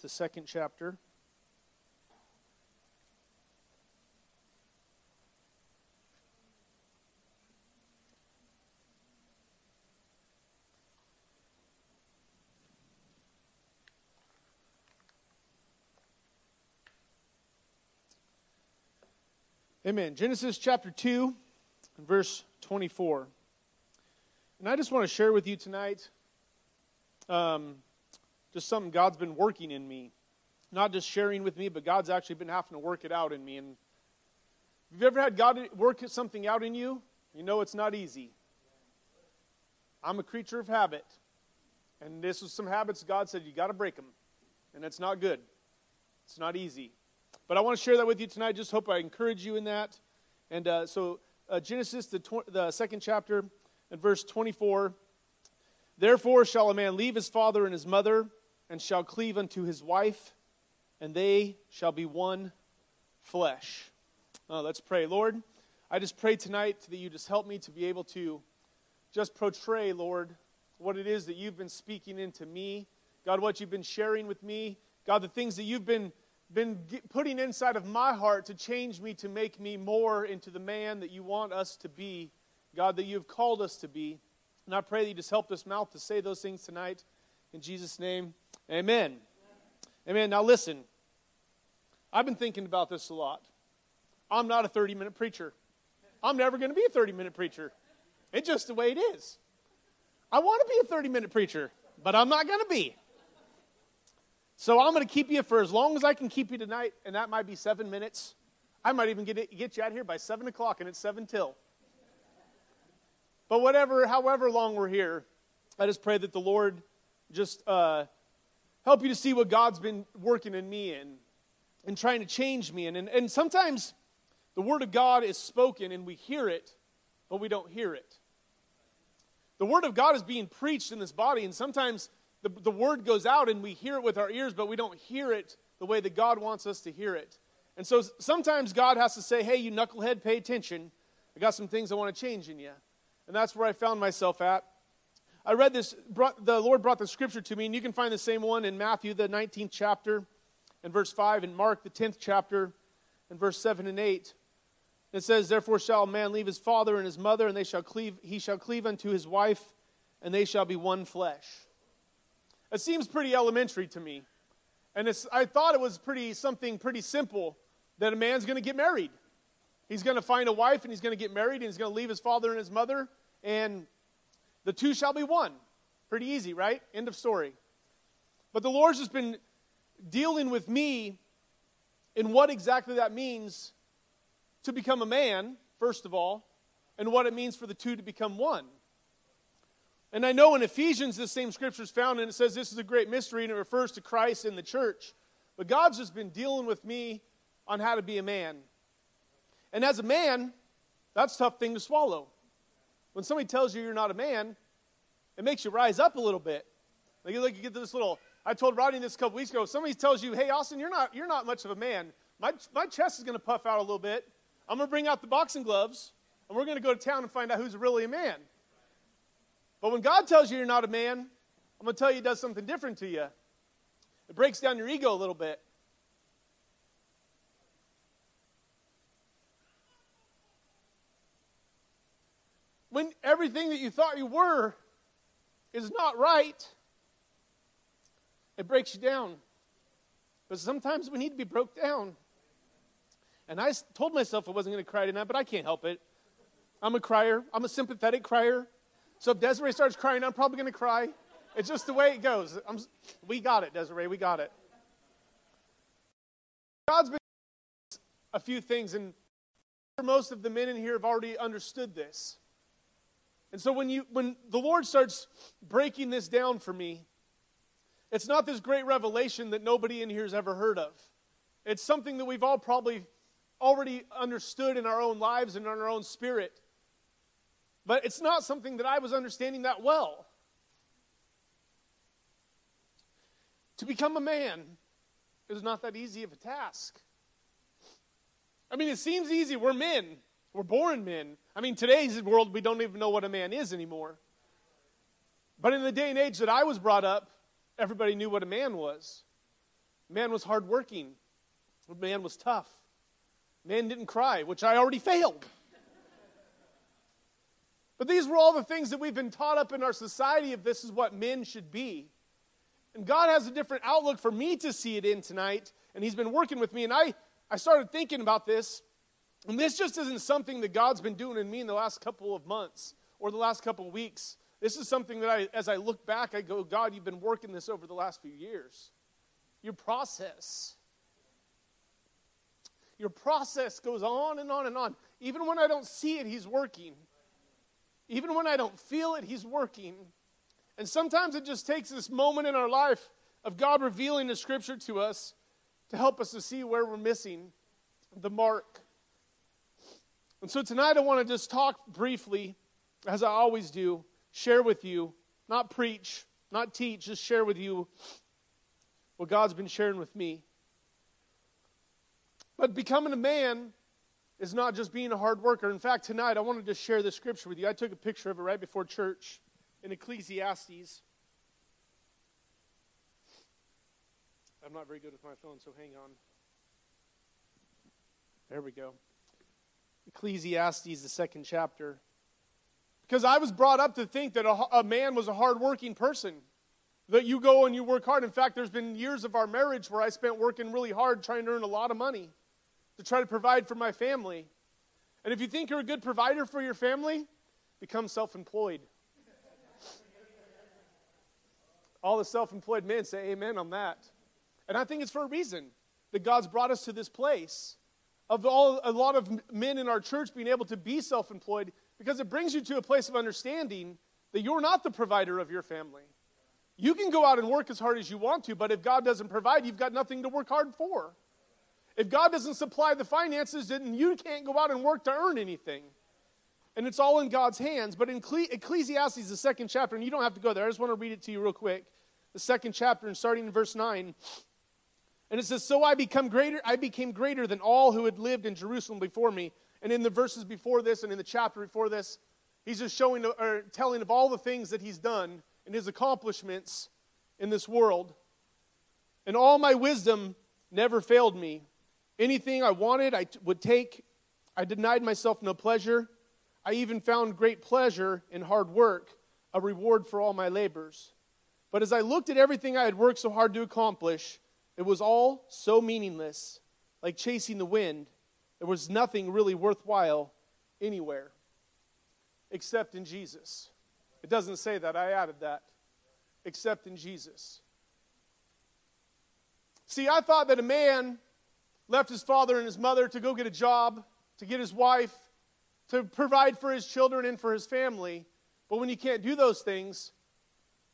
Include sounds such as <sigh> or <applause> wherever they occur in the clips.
the second chapter. Amen. Genesis chapter 2 and verse 24. And I just want to share with you tonight um, just something God's been working in me. Not just sharing with me, but God's actually been having to work it out in me. And have you ever had God work something out in you? You know it's not easy. I'm a creature of habit. And this was some habits God said you got to break them. And it's not good. It's not easy. But I want to share that with you tonight. Just hope I encourage you in that. And uh, so, uh, Genesis, the, tw- the second chapter, and verse 24 Therefore shall a man leave his father and his mother, and shall cleave unto his wife, and they shall be one flesh. Uh, let's pray. Lord, I just pray tonight that you just help me to be able to just portray, Lord, what it is that you've been speaking into me. God, what you've been sharing with me. God, the things that you've been been putting inside of my heart to change me, to make me more into the man that you want us to be, God, that you've called us to be. And I pray that you just help this mouth to say those things tonight. In Jesus' name, amen. Amen. Now, listen, I've been thinking about this a lot. I'm not a 30 minute preacher. I'm never going to be a 30 minute preacher. It's just the way it is. I want to be a 30 minute preacher, but I'm not going to be. So I'm going to keep you for as long as I can keep you tonight, and that might be seven minutes. I might even get, it, get you out here by seven o'clock, and it's seven till. But whatever, however long we're here, I just pray that the Lord just uh, help you to see what God's been working in me and, and trying to change me. And, and, and sometimes the Word of God is spoken and we hear it, but we don't hear it. The Word of God is being preached in this body, and sometimes the, the word goes out and we hear it with our ears, but we don't hear it the way that God wants us to hear it. And so sometimes God has to say, hey, you knucklehead, pay attention. I got some things I want to change in you. And that's where I found myself at. I read this, brought, the Lord brought the scripture to me, and you can find the same one in Matthew, the 19th chapter, and verse 5, and Mark, the 10th chapter, and verse 7 and 8. It says, Therefore shall a man leave his father and his mother, and they shall cleave, he shall cleave unto his wife, and they shall be one flesh. It seems pretty elementary to me. And I thought it was pretty something pretty simple that a man's going to get married. He's going to find a wife and he's going to get married and he's going to leave his father and his mother and the two shall be one. Pretty easy, right? End of story. But the Lord's just been dealing with me in what exactly that means to become a man, first of all, and what it means for the two to become one. And I know in Ephesians, the same scripture is found, and it says this is a great mystery, and it refers to Christ and the church. But God's just been dealing with me on how to be a man. And as a man, that's a tough thing to swallow. When somebody tells you you're not a man, it makes you rise up a little bit. Like you, like you get this little. I told Rodney this a couple weeks ago. Somebody tells you, "Hey, Austen, you're not you're not much of a man." My my chest is going to puff out a little bit. I'm going to bring out the boxing gloves, and we're going to go to town and find out who's really a man. But when God tells you you're not a man, I'm going to tell you He does something different to you. It breaks down your ego a little bit. When everything that you thought you were is not right, it breaks you down. But sometimes we need to be broke down. And I told myself I wasn't going to cry tonight, but I can't help it. I'm a crier, I'm a sympathetic crier. So if Desiree starts crying, I'm probably going to cry. It's just the way it goes. I'm, we got it, Desiree. We got it. God's been a few things, and most of the men in here have already understood this. And so when you when the Lord starts breaking this down for me, it's not this great revelation that nobody in here has ever heard of. It's something that we've all probably already understood in our own lives and in our own spirit. But it's not something that I was understanding that well. To become a man is not that easy of a task. I mean, it seems easy. We're men, we're born men. I mean, today's world, we don't even know what a man is anymore. But in the day and age that I was brought up, everybody knew what a man was. Man was hardworking. Man was tough. Man didn't cry, which I already failed. But these were all the things that we've been taught up in our society if this is what men should be. And God has a different outlook for me to see it in tonight, and He's been working with me. And I, I started thinking about this, and this just isn't something that God's been doing in me in the last couple of months or the last couple of weeks. This is something that I, as I look back, I go, God, you've been working this over the last few years. Your process. Your process goes on and on and on. Even when I don't see it, He's working. Even when I don't feel it, He's working. And sometimes it just takes this moment in our life of God revealing the Scripture to us to help us to see where we're missing the mark. And so tonight I want to just talk briefly, as I always do, share with you, not preach, not teach, just share with you what God's been sharing with me. But becoming a man is not just being a hard worker. In fact, tonight I wanted to share this scripture with you. I took a picture of it right before church in Ecclesiastes. I'm not very good with my phone, so hang on. There we go. Ecclesiastes, the second chapter. Because I was brought up to think that a, a man was a hardworking person, that you go and you work hard. In fact, there's been years of our marriage where I spent working really hard trying to earn a lot of money to try to provide for my family. And if you think you're a good provider for your family, become self employed. All the self employed men say amen on that. And I think it's for a reason that God's brought us to this place of all, a lot of men in our church being able to be self employed because it brings you to a place of understanding that you're not the provider of your family. You can go out and work as hard as you want to, but if God doesn't provide, you've got nothing to work hard for. If God doesn't supply the finances, then you can't go out and work to earn anything. And it's all in God's hands. But in Cle- Ecclesiastes, the second chapter, and you don't have to go there, I just want to read it to you real quick. The second chapter, and starting in verse 9. And it says, So I become greater, I became greater than all who had lived in Jerusalem before me. And in the verses before this and in the chapter before this, he's just showing or telling of all the things that he's done and his accomplishments in this world. And all my wisdom never failed me. Anything I wanted, I t- would take. I denied myself no pleasure. I even found great pleasure in hard work, a reward for all my labors. But as I looked at everything I had worked so hard to accomplish, it was all so meaningless, like chasing the wind. There was nothing really worthwhile anywhere except in Jesus. It doesn't say that, I added that. Except in Jesus. See, I thought that a man left his father and his mother to go get a job, to get his wife, to provide for his children and for his family. But when you can't do those things,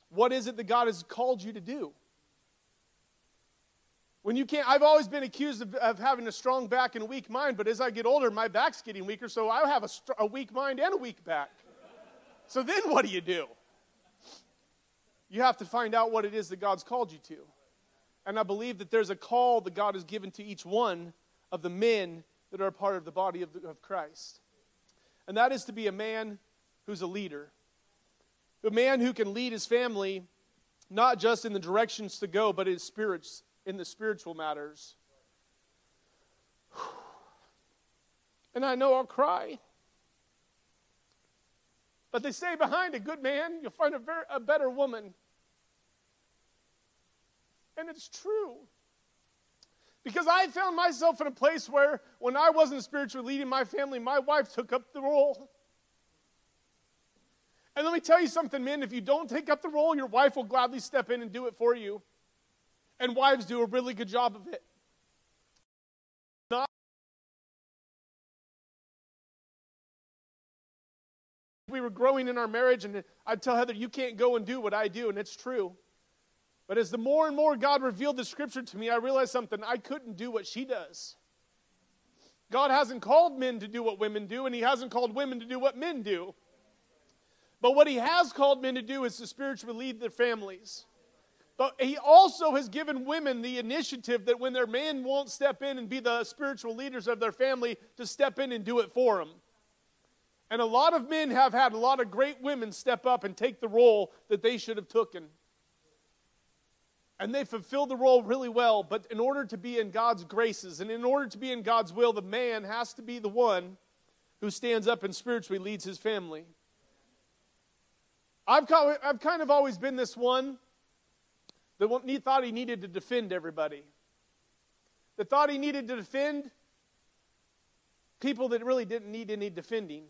what is it that God has called you to do? When you can't, I've always been accused of, of, having a strong back and a weak mind, but as I get older, my back's getting weaker, so I have a, a weak mind and a weak back. So then what do you do? You have to find out what it is that God's called you to. And I believe that there's a call that God has given to each one of the men that are part of the body of, the, of Christ. And that is to be a man who's a leader, a man who can lead his family not just in the directions to go, but in spirits in the spiritual matters. And I know I'll cry. But they say behind a good man, you'll find a, very, a better woman. And it's true. Because I found myself in a place where, when I wasn't spiritually leading my family, my wife took up the role. And let me tell you something, men, if you don't take up the role, your wife will gladly step in and do it for you and wives do a really good job of it. Not we were growing in our marriage, and I'd tell Heather, You can't go and do what I do, and it's true. But as the more and more God revealed the scripture to me, I realized something. I couldn't do what she does. God hasn't called men to do what women do, and He hasn't called women to do what men do. But what He has called men to do is to spiritually lead their families. But he also has given women the initiative that when their man won't step in and be the spiritual leaders of their family, to step in and do it for them. And a lot of men have had a lot of great women step up and take the role that they should have taken. and they fulfill the role really well. But in order to be in God's graces and in order to be in God's will, the man has to be the one who stands up and spiritually leads his family. I've, I've kind of always been this one that thought he needed to defend everybody, that thought he needed to defend people that really didn't need any defending.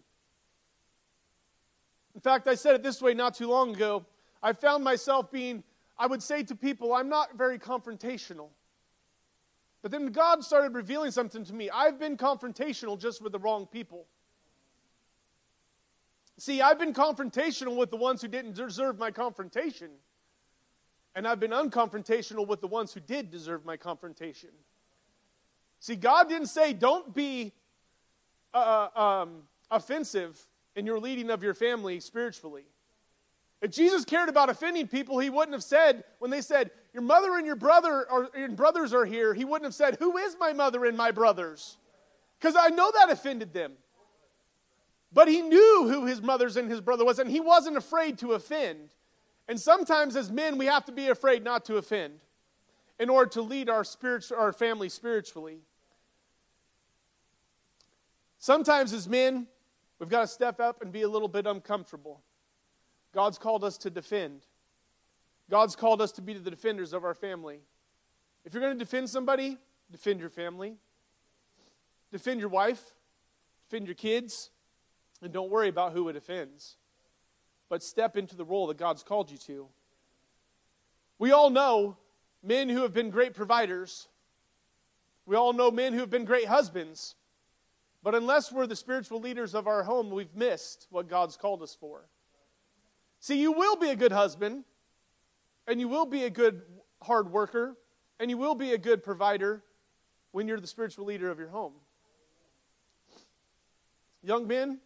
In fact, I said it this way not too long ago. I found myself being, I would say to people, I'm not very confrontational. But then God started revealing something to me. I've been confrontational just with the wrong people. See, I've been confrontational with the ones who didn't deserve my confrontation. And I've been unconfrontational with the ones who did deserve my confrontation. See, God didn't say, don't be uh, uh, um, offensive in your leading of your family spiritually. If Jesus cared about offending people, he wouldn't have said, when they said, Your mother and your brother or your brothers are here, he wouldn't have said, Who is my mother and my brothers? Because I know that offended them. But he knew who his mother's and his brother was, and he wasn't afraid to offend. And sometimes as men, we have to be afraid not to offend in order to lead our, spirit, our family spiritually. Sometimes as men, we've got to step up and be a little bit uncomfortable. God's called us to defend. God's called us to be the defenders of our family. If you're going to defend somebody, defend your family, defend your wife, defend your kids, and don't worry about who it offends. But step into the role that God's called you to. We all know men who have been great providers. We all know men who have been great husbands. But unless we're the spiritual leaders of our home, we've missed what God's called us for. See, you will be a good husband, and you will be a good hard worker, and you will be a good provider when you're the spiritual leader of your home. Young men,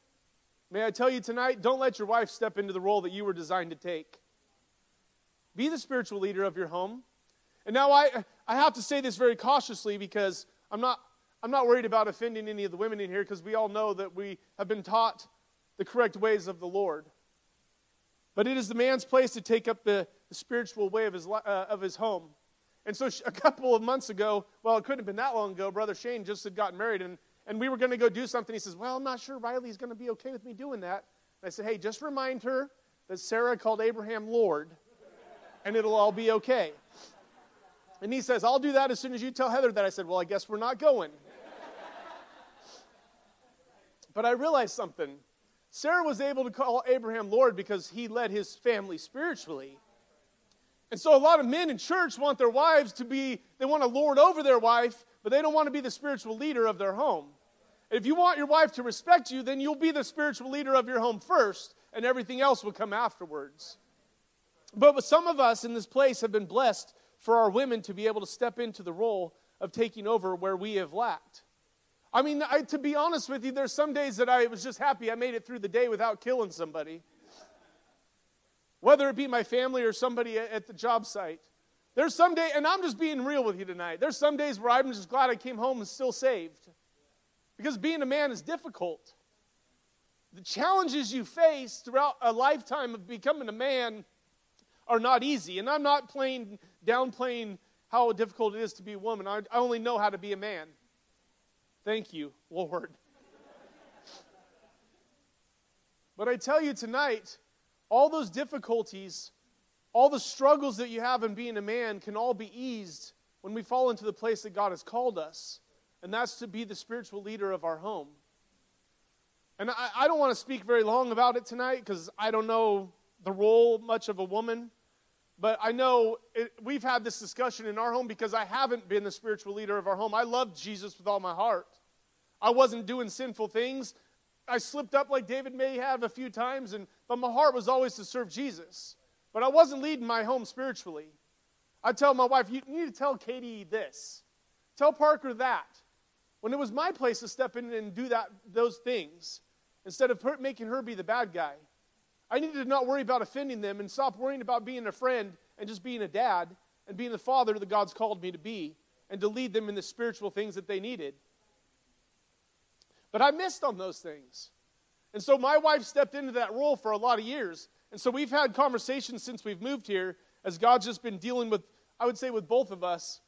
May I tell you tonight, don't let your wife step into the role that you were designed to take. Be the spiritual leader of your home. And now I, I have to say this very cautiously because I'm not, I'm not worried about offending any of the women in here because we all know that we have been taught the correct ways of the Lord. But it is the man's place to take up the, the spiritual way of his, uh, of his home. And so a couple of months ago, well, it couldn't have been that long ago, Brother Shane just had gotten married, and and we were going to go do something. He says, Well, I'm not sure Riley's going to be okay with me doing that. And I said, Hey, just remind her that Sarah called Abraham Lord, and it'll all be okay. And he says, I'll do that as soon as you tell Heather that. I said, Well, I guess we're not going. but I realized something. Sarah was able to call Abraham Lord because he led his family spiritually. And so a lot of men in church want their wives to be, they want to lord over their wife, but they don't want to be the spiritual leader of their home. If you want your wife to respect you, then you'll be the spiritual leader of your home first, and everything else will come afterwards. But some of us in this place have been blessed for our women to be able to step into the role of taking over where we have lacked. I mean, I, to be honest with you, there's some days that I was just happy I made it through the day without killing somebody. Whether it be my family or somebody at the job site. There's some day, and I'm just being real with you tonight. There's some days where I'm just glad I came home and still saved. Because being a man is difficult. The challenges you face throughout a lifetime of becoming a man are not easy. And I'm not playing, downplaying how difficult it is to be a woman. I, I only know how to be a man. Thank you, Lord. <laughs> but I tell you tonight, all those difficulties, all the struggles that you have in being a man can all be eased when we fall into the place that God has called us and that's to be the spiritual leader of our home. And I, I don't want to speak very long about it tonight because I don't know the role much of a woman. But I know it, we've had this discussion in our home because I haven't been the spiritual leader of our home. I loved Jesus with all my heart. I wasn't doing sinful things. I slipped up like David may have a few times, and, but my heart was always to serve Jesus. But I wasn't leading my home spiritually. I'd tell my wife, you need to tell Katie this. Tell Parker that. When it was my place to step in and do that, those things, instead of her, making her be the bad guy, I needed to not worry about offending them and stop worrying about being a friend and just being a dad and being the father that God's called me to be and to lead them in the spiritual things that they needed. But I missed on those things. And so my wife stepped into that role for a lot of years. And so we've had conversations since we've moved here as God's just been dealing with I would say with both of us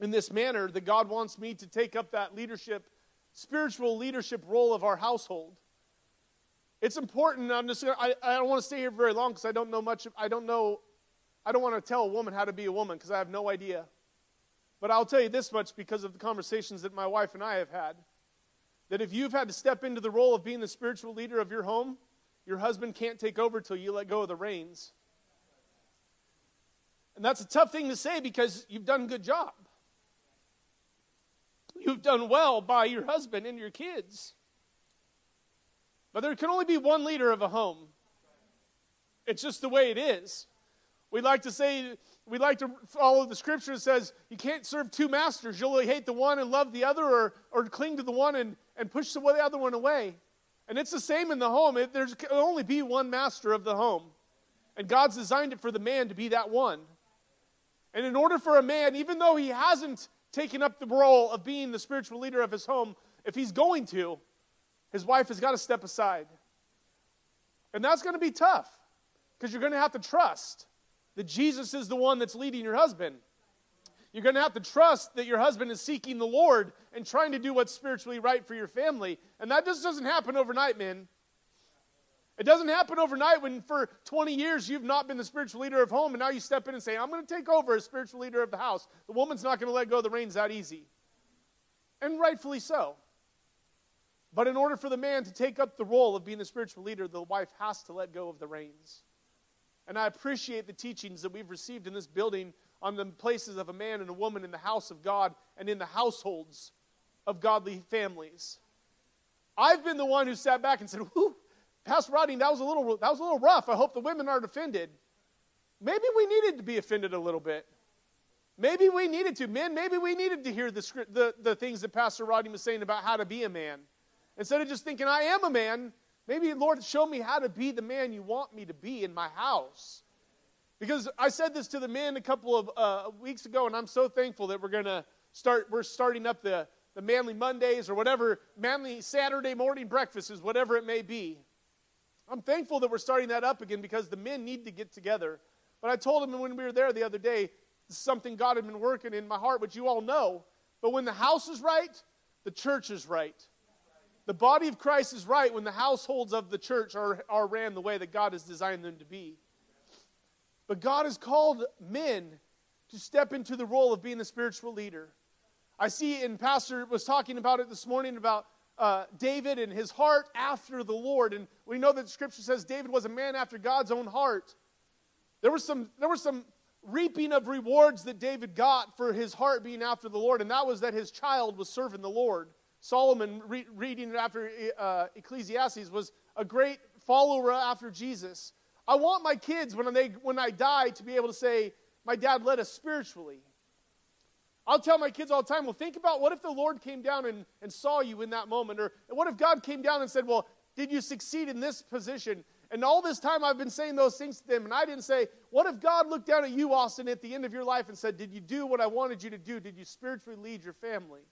in this manner that God wants me to take up that leadership, spiritual leadership role of our household. It's important. I'm just. going I, I don't want to stay here very long because I don't know much. I don't know. I don't want to tell a woman how to be a woman because I have no idea. But I'll tell you this much because of the conversations that my wife and I have had. That if you've had to step into the role of being the spiritual leader of your home, your husband can't take over till you let go of the reins. And that's a tough thing to say because you've done a good job. You've done well by your husband and your kids. But there can only be one leader of a home. It's just the way it is. We like to say, we like to follow the scripture that says you can't serve two masters. You'll hate the one and love the other, or, or cling to the one and, and push the other one away. And it's the same in the home. It, there can only be one master of the home. And God's designed it for the man to be that one. And in order for a man, even though he hasn't taken up the role of being the spiritual leader of his home, if he's going to, his wife has got to step aside. And that's going to be tough because you're going to have to trust that Jesus is the one that's leading your husband. You're going to have to trust that your husband is seeking the Lord and trying to do what's spiritually right for your family. And that just doesn't happen overnight, man. It doesn't happen overnight when for 20 years you've not been the spiritual leader of home and now you step in and say, I'm going to take over as spiritual leader of the house. The woman's not going to let go of the reins that easy. And rightfully so. But in order for the man to take up the role of being the spiritual leader, the wife has to let go of the reins. And I appreciate the teachings that we've received in this building on the places of a man and a woman in the house of God and in the households of godly families. I've been the one who sat back and said, Whoo, Pastor Rodney, that was a little that was a little rough. I hope the women aren't offended. Maybe we needed to be offended a little bit. Maybe we needed to. Men, maybe we needed to hear the, the, the things that Pastor Rodney was saying about how to be a man. Instead of just thinking, I am a man, maybe, Lord, show me how to be the man you want me to be in my house. Because I said this to the men a couple of uh, weeks ago, and I'm so thankful that we're going to start, we're starting up the, the Manly Mondays or whatever, Manly Saturday morning breakfast is whatever it may be. I'm thankful that we're starting that up again because the men need to get together. But I told them when we were there the other day, something God had been working in my heart, which you all know. But when the house is right, the church is right. The body of Christ is right when the households of the church are, are ran the way that God has designed them to be. But God has called men to step into the role of being the spiritual leader. I see, and Pastor was talking about it this morning about uh, David and his heart after the Lord. And we know that scripture says David was a man after God's own heart. There was some, there was some reaping of rewards that David got for his heart being after the Lord, and that was that his child was serving the Lord. Solomon, re- reading after uh, Ecclesiastes, was a great follower after Jesus. I want my kids, when, they, when I die, to be able to say, My dad led us spiritually. I'll tell my kids all the time, well, think about what if the Lord came down and, and saw you in that moment? Or what if God came down and said, well, did you succeed in this position? And all this time I've been saying those things to them, and I didn't say, what if God looked down at you, Austen, at the end of your life and said, did you do what I wanted you to do? Did you spiritually lead your family?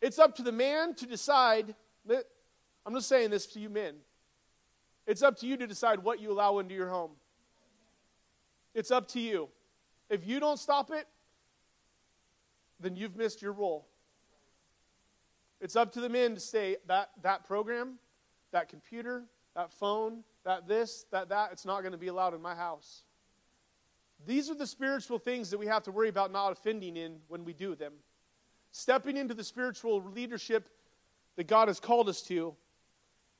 It's up to the man to decide that, I'm just saying this to you men. It's up to you to decide what you allow into your home. It's up to you. If you don't stop it, then you've missed your role. It's up to the men to say that that program, that computer, that phone, that this, that that, it's not going to be allowed in my house. These are the spiritual things that we have to worry about not offending in when we do them. Stepping into the spiritual leadership that God has called us to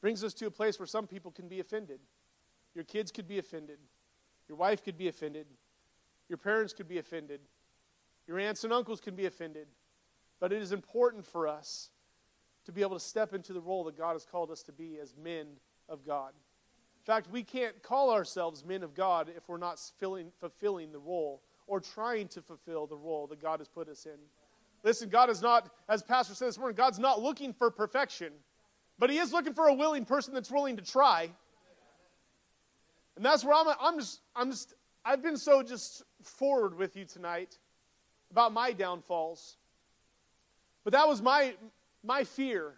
brings us to a place where some people can be offended. Your kids could be offended. Your wife could be offended. Your parents could be offended. Your aunts and uncles can be offended. But it is important for us to be able to step into the role that God has called us to be as men of God. In fact, we can't call ourselves men of God if we're not filling, fulfilling the role or trying to fulfill the role that God has put us in. Listen, God is not, as Pastor said this morning, God's not looking for perfection, but He is looking for a willing person that's willing to try. And that's where I'm, I'm just, I'm just, I've been so just forward with you tonight about my downfalls. But that was my, my fear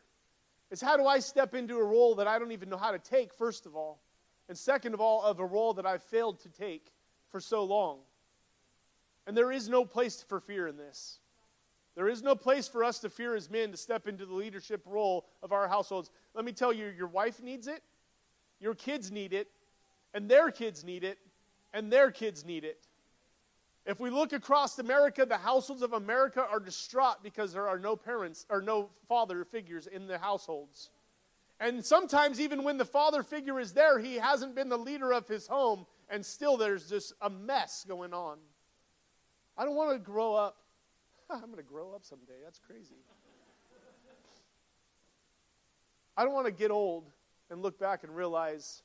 is how do I step into a role that I don't even know how to take, first of all, and second of all, of a role that I've failed to take for so long. And there is no place for fear in this. There is no place for us to fear as men to step into the leadership role of our households. Let me tell you, your wife needs it, your kids need it, and their kids need it, and their kids need it. If we look across America, the households of America are distraught because there are no parents or no father figures in the households. And sometimes, even when the father figure is there, he hasn't been the leader of his home, and still there's just a mess going on. I don't want to grow up. <laughs> I'm going to grow up someday. That's crazy. I don't want to get old and look back and realize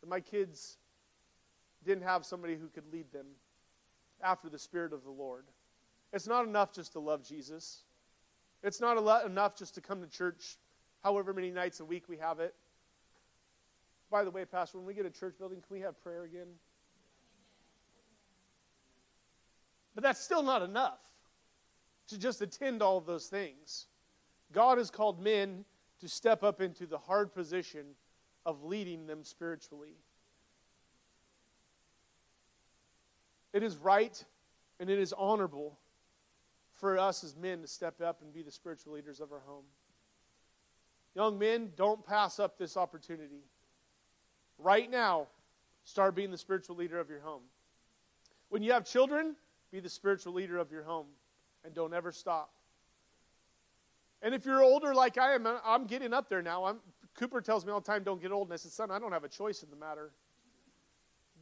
that my kids didn't have somebody who could lead them after the Spirit of the Lord. It's not enough just to love Jesus. It's not enough just to come to church however many nights a week we have it. By the way, Pastor, when we get a church building, can we have prayer again? But that's still not enough to just attend all those things. God has called men to step up into the hard position of leading them spiritually. It is right and it is honorable for us as men to step up and be the spiritual leaders of our home. Young men, don't pass up this opportunity. Right now, start being the spiritual leader of your home. When you have children, be the spiritual leader of your home and don't ever stop. And if you're older like I am, I'm getting up there now. I'm, Cooper tells me all the time, don't get old. And I said, son, I don't have a choice in the matter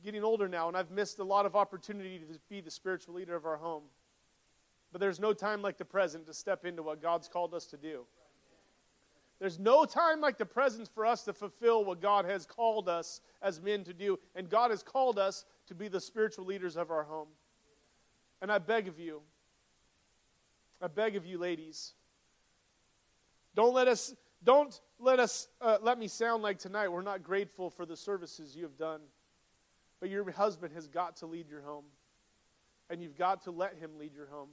getting older now, and I've missed a lot of opportunity to be the spiritual leader of our home. But there's no time like the present to step into what God's called us to do. There's no time like the present for us to fulfill what God has called us as men to do. And God has called us to be the spiritual leaders of our home. And I beg of you, I beg of you, ladies, don't let us, don't let us, uh, let me sound like tonight we're not grateful for the services you have done. But your husband has got to lead your home. And you've got to let him lead your home.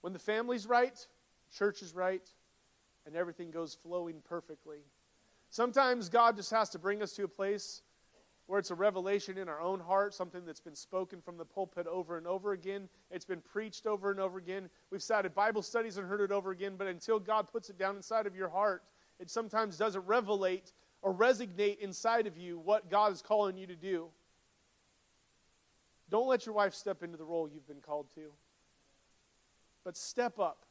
When the family's right, church is right, and everything goes flowing perfectly. Sometimes God just has to bring us to a place where it's a revelation in our own heart, something that's been spoken from the pulpit over and over again. It's been preached over and over again. We've cited Bible studies and heard it over again, but until God puts it down inside of your heart, it sometimes doesn't revelate or resonate inside of you what God is calling you to do. Don't let your wife step into the role you've been called to. But step up,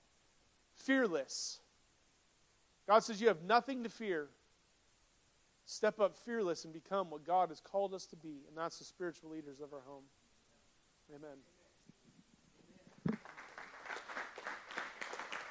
fearless. God says you have nothing to fear. Step up fearless and become what God has called us to be, and that's the spiritual leaders of our home. Amen.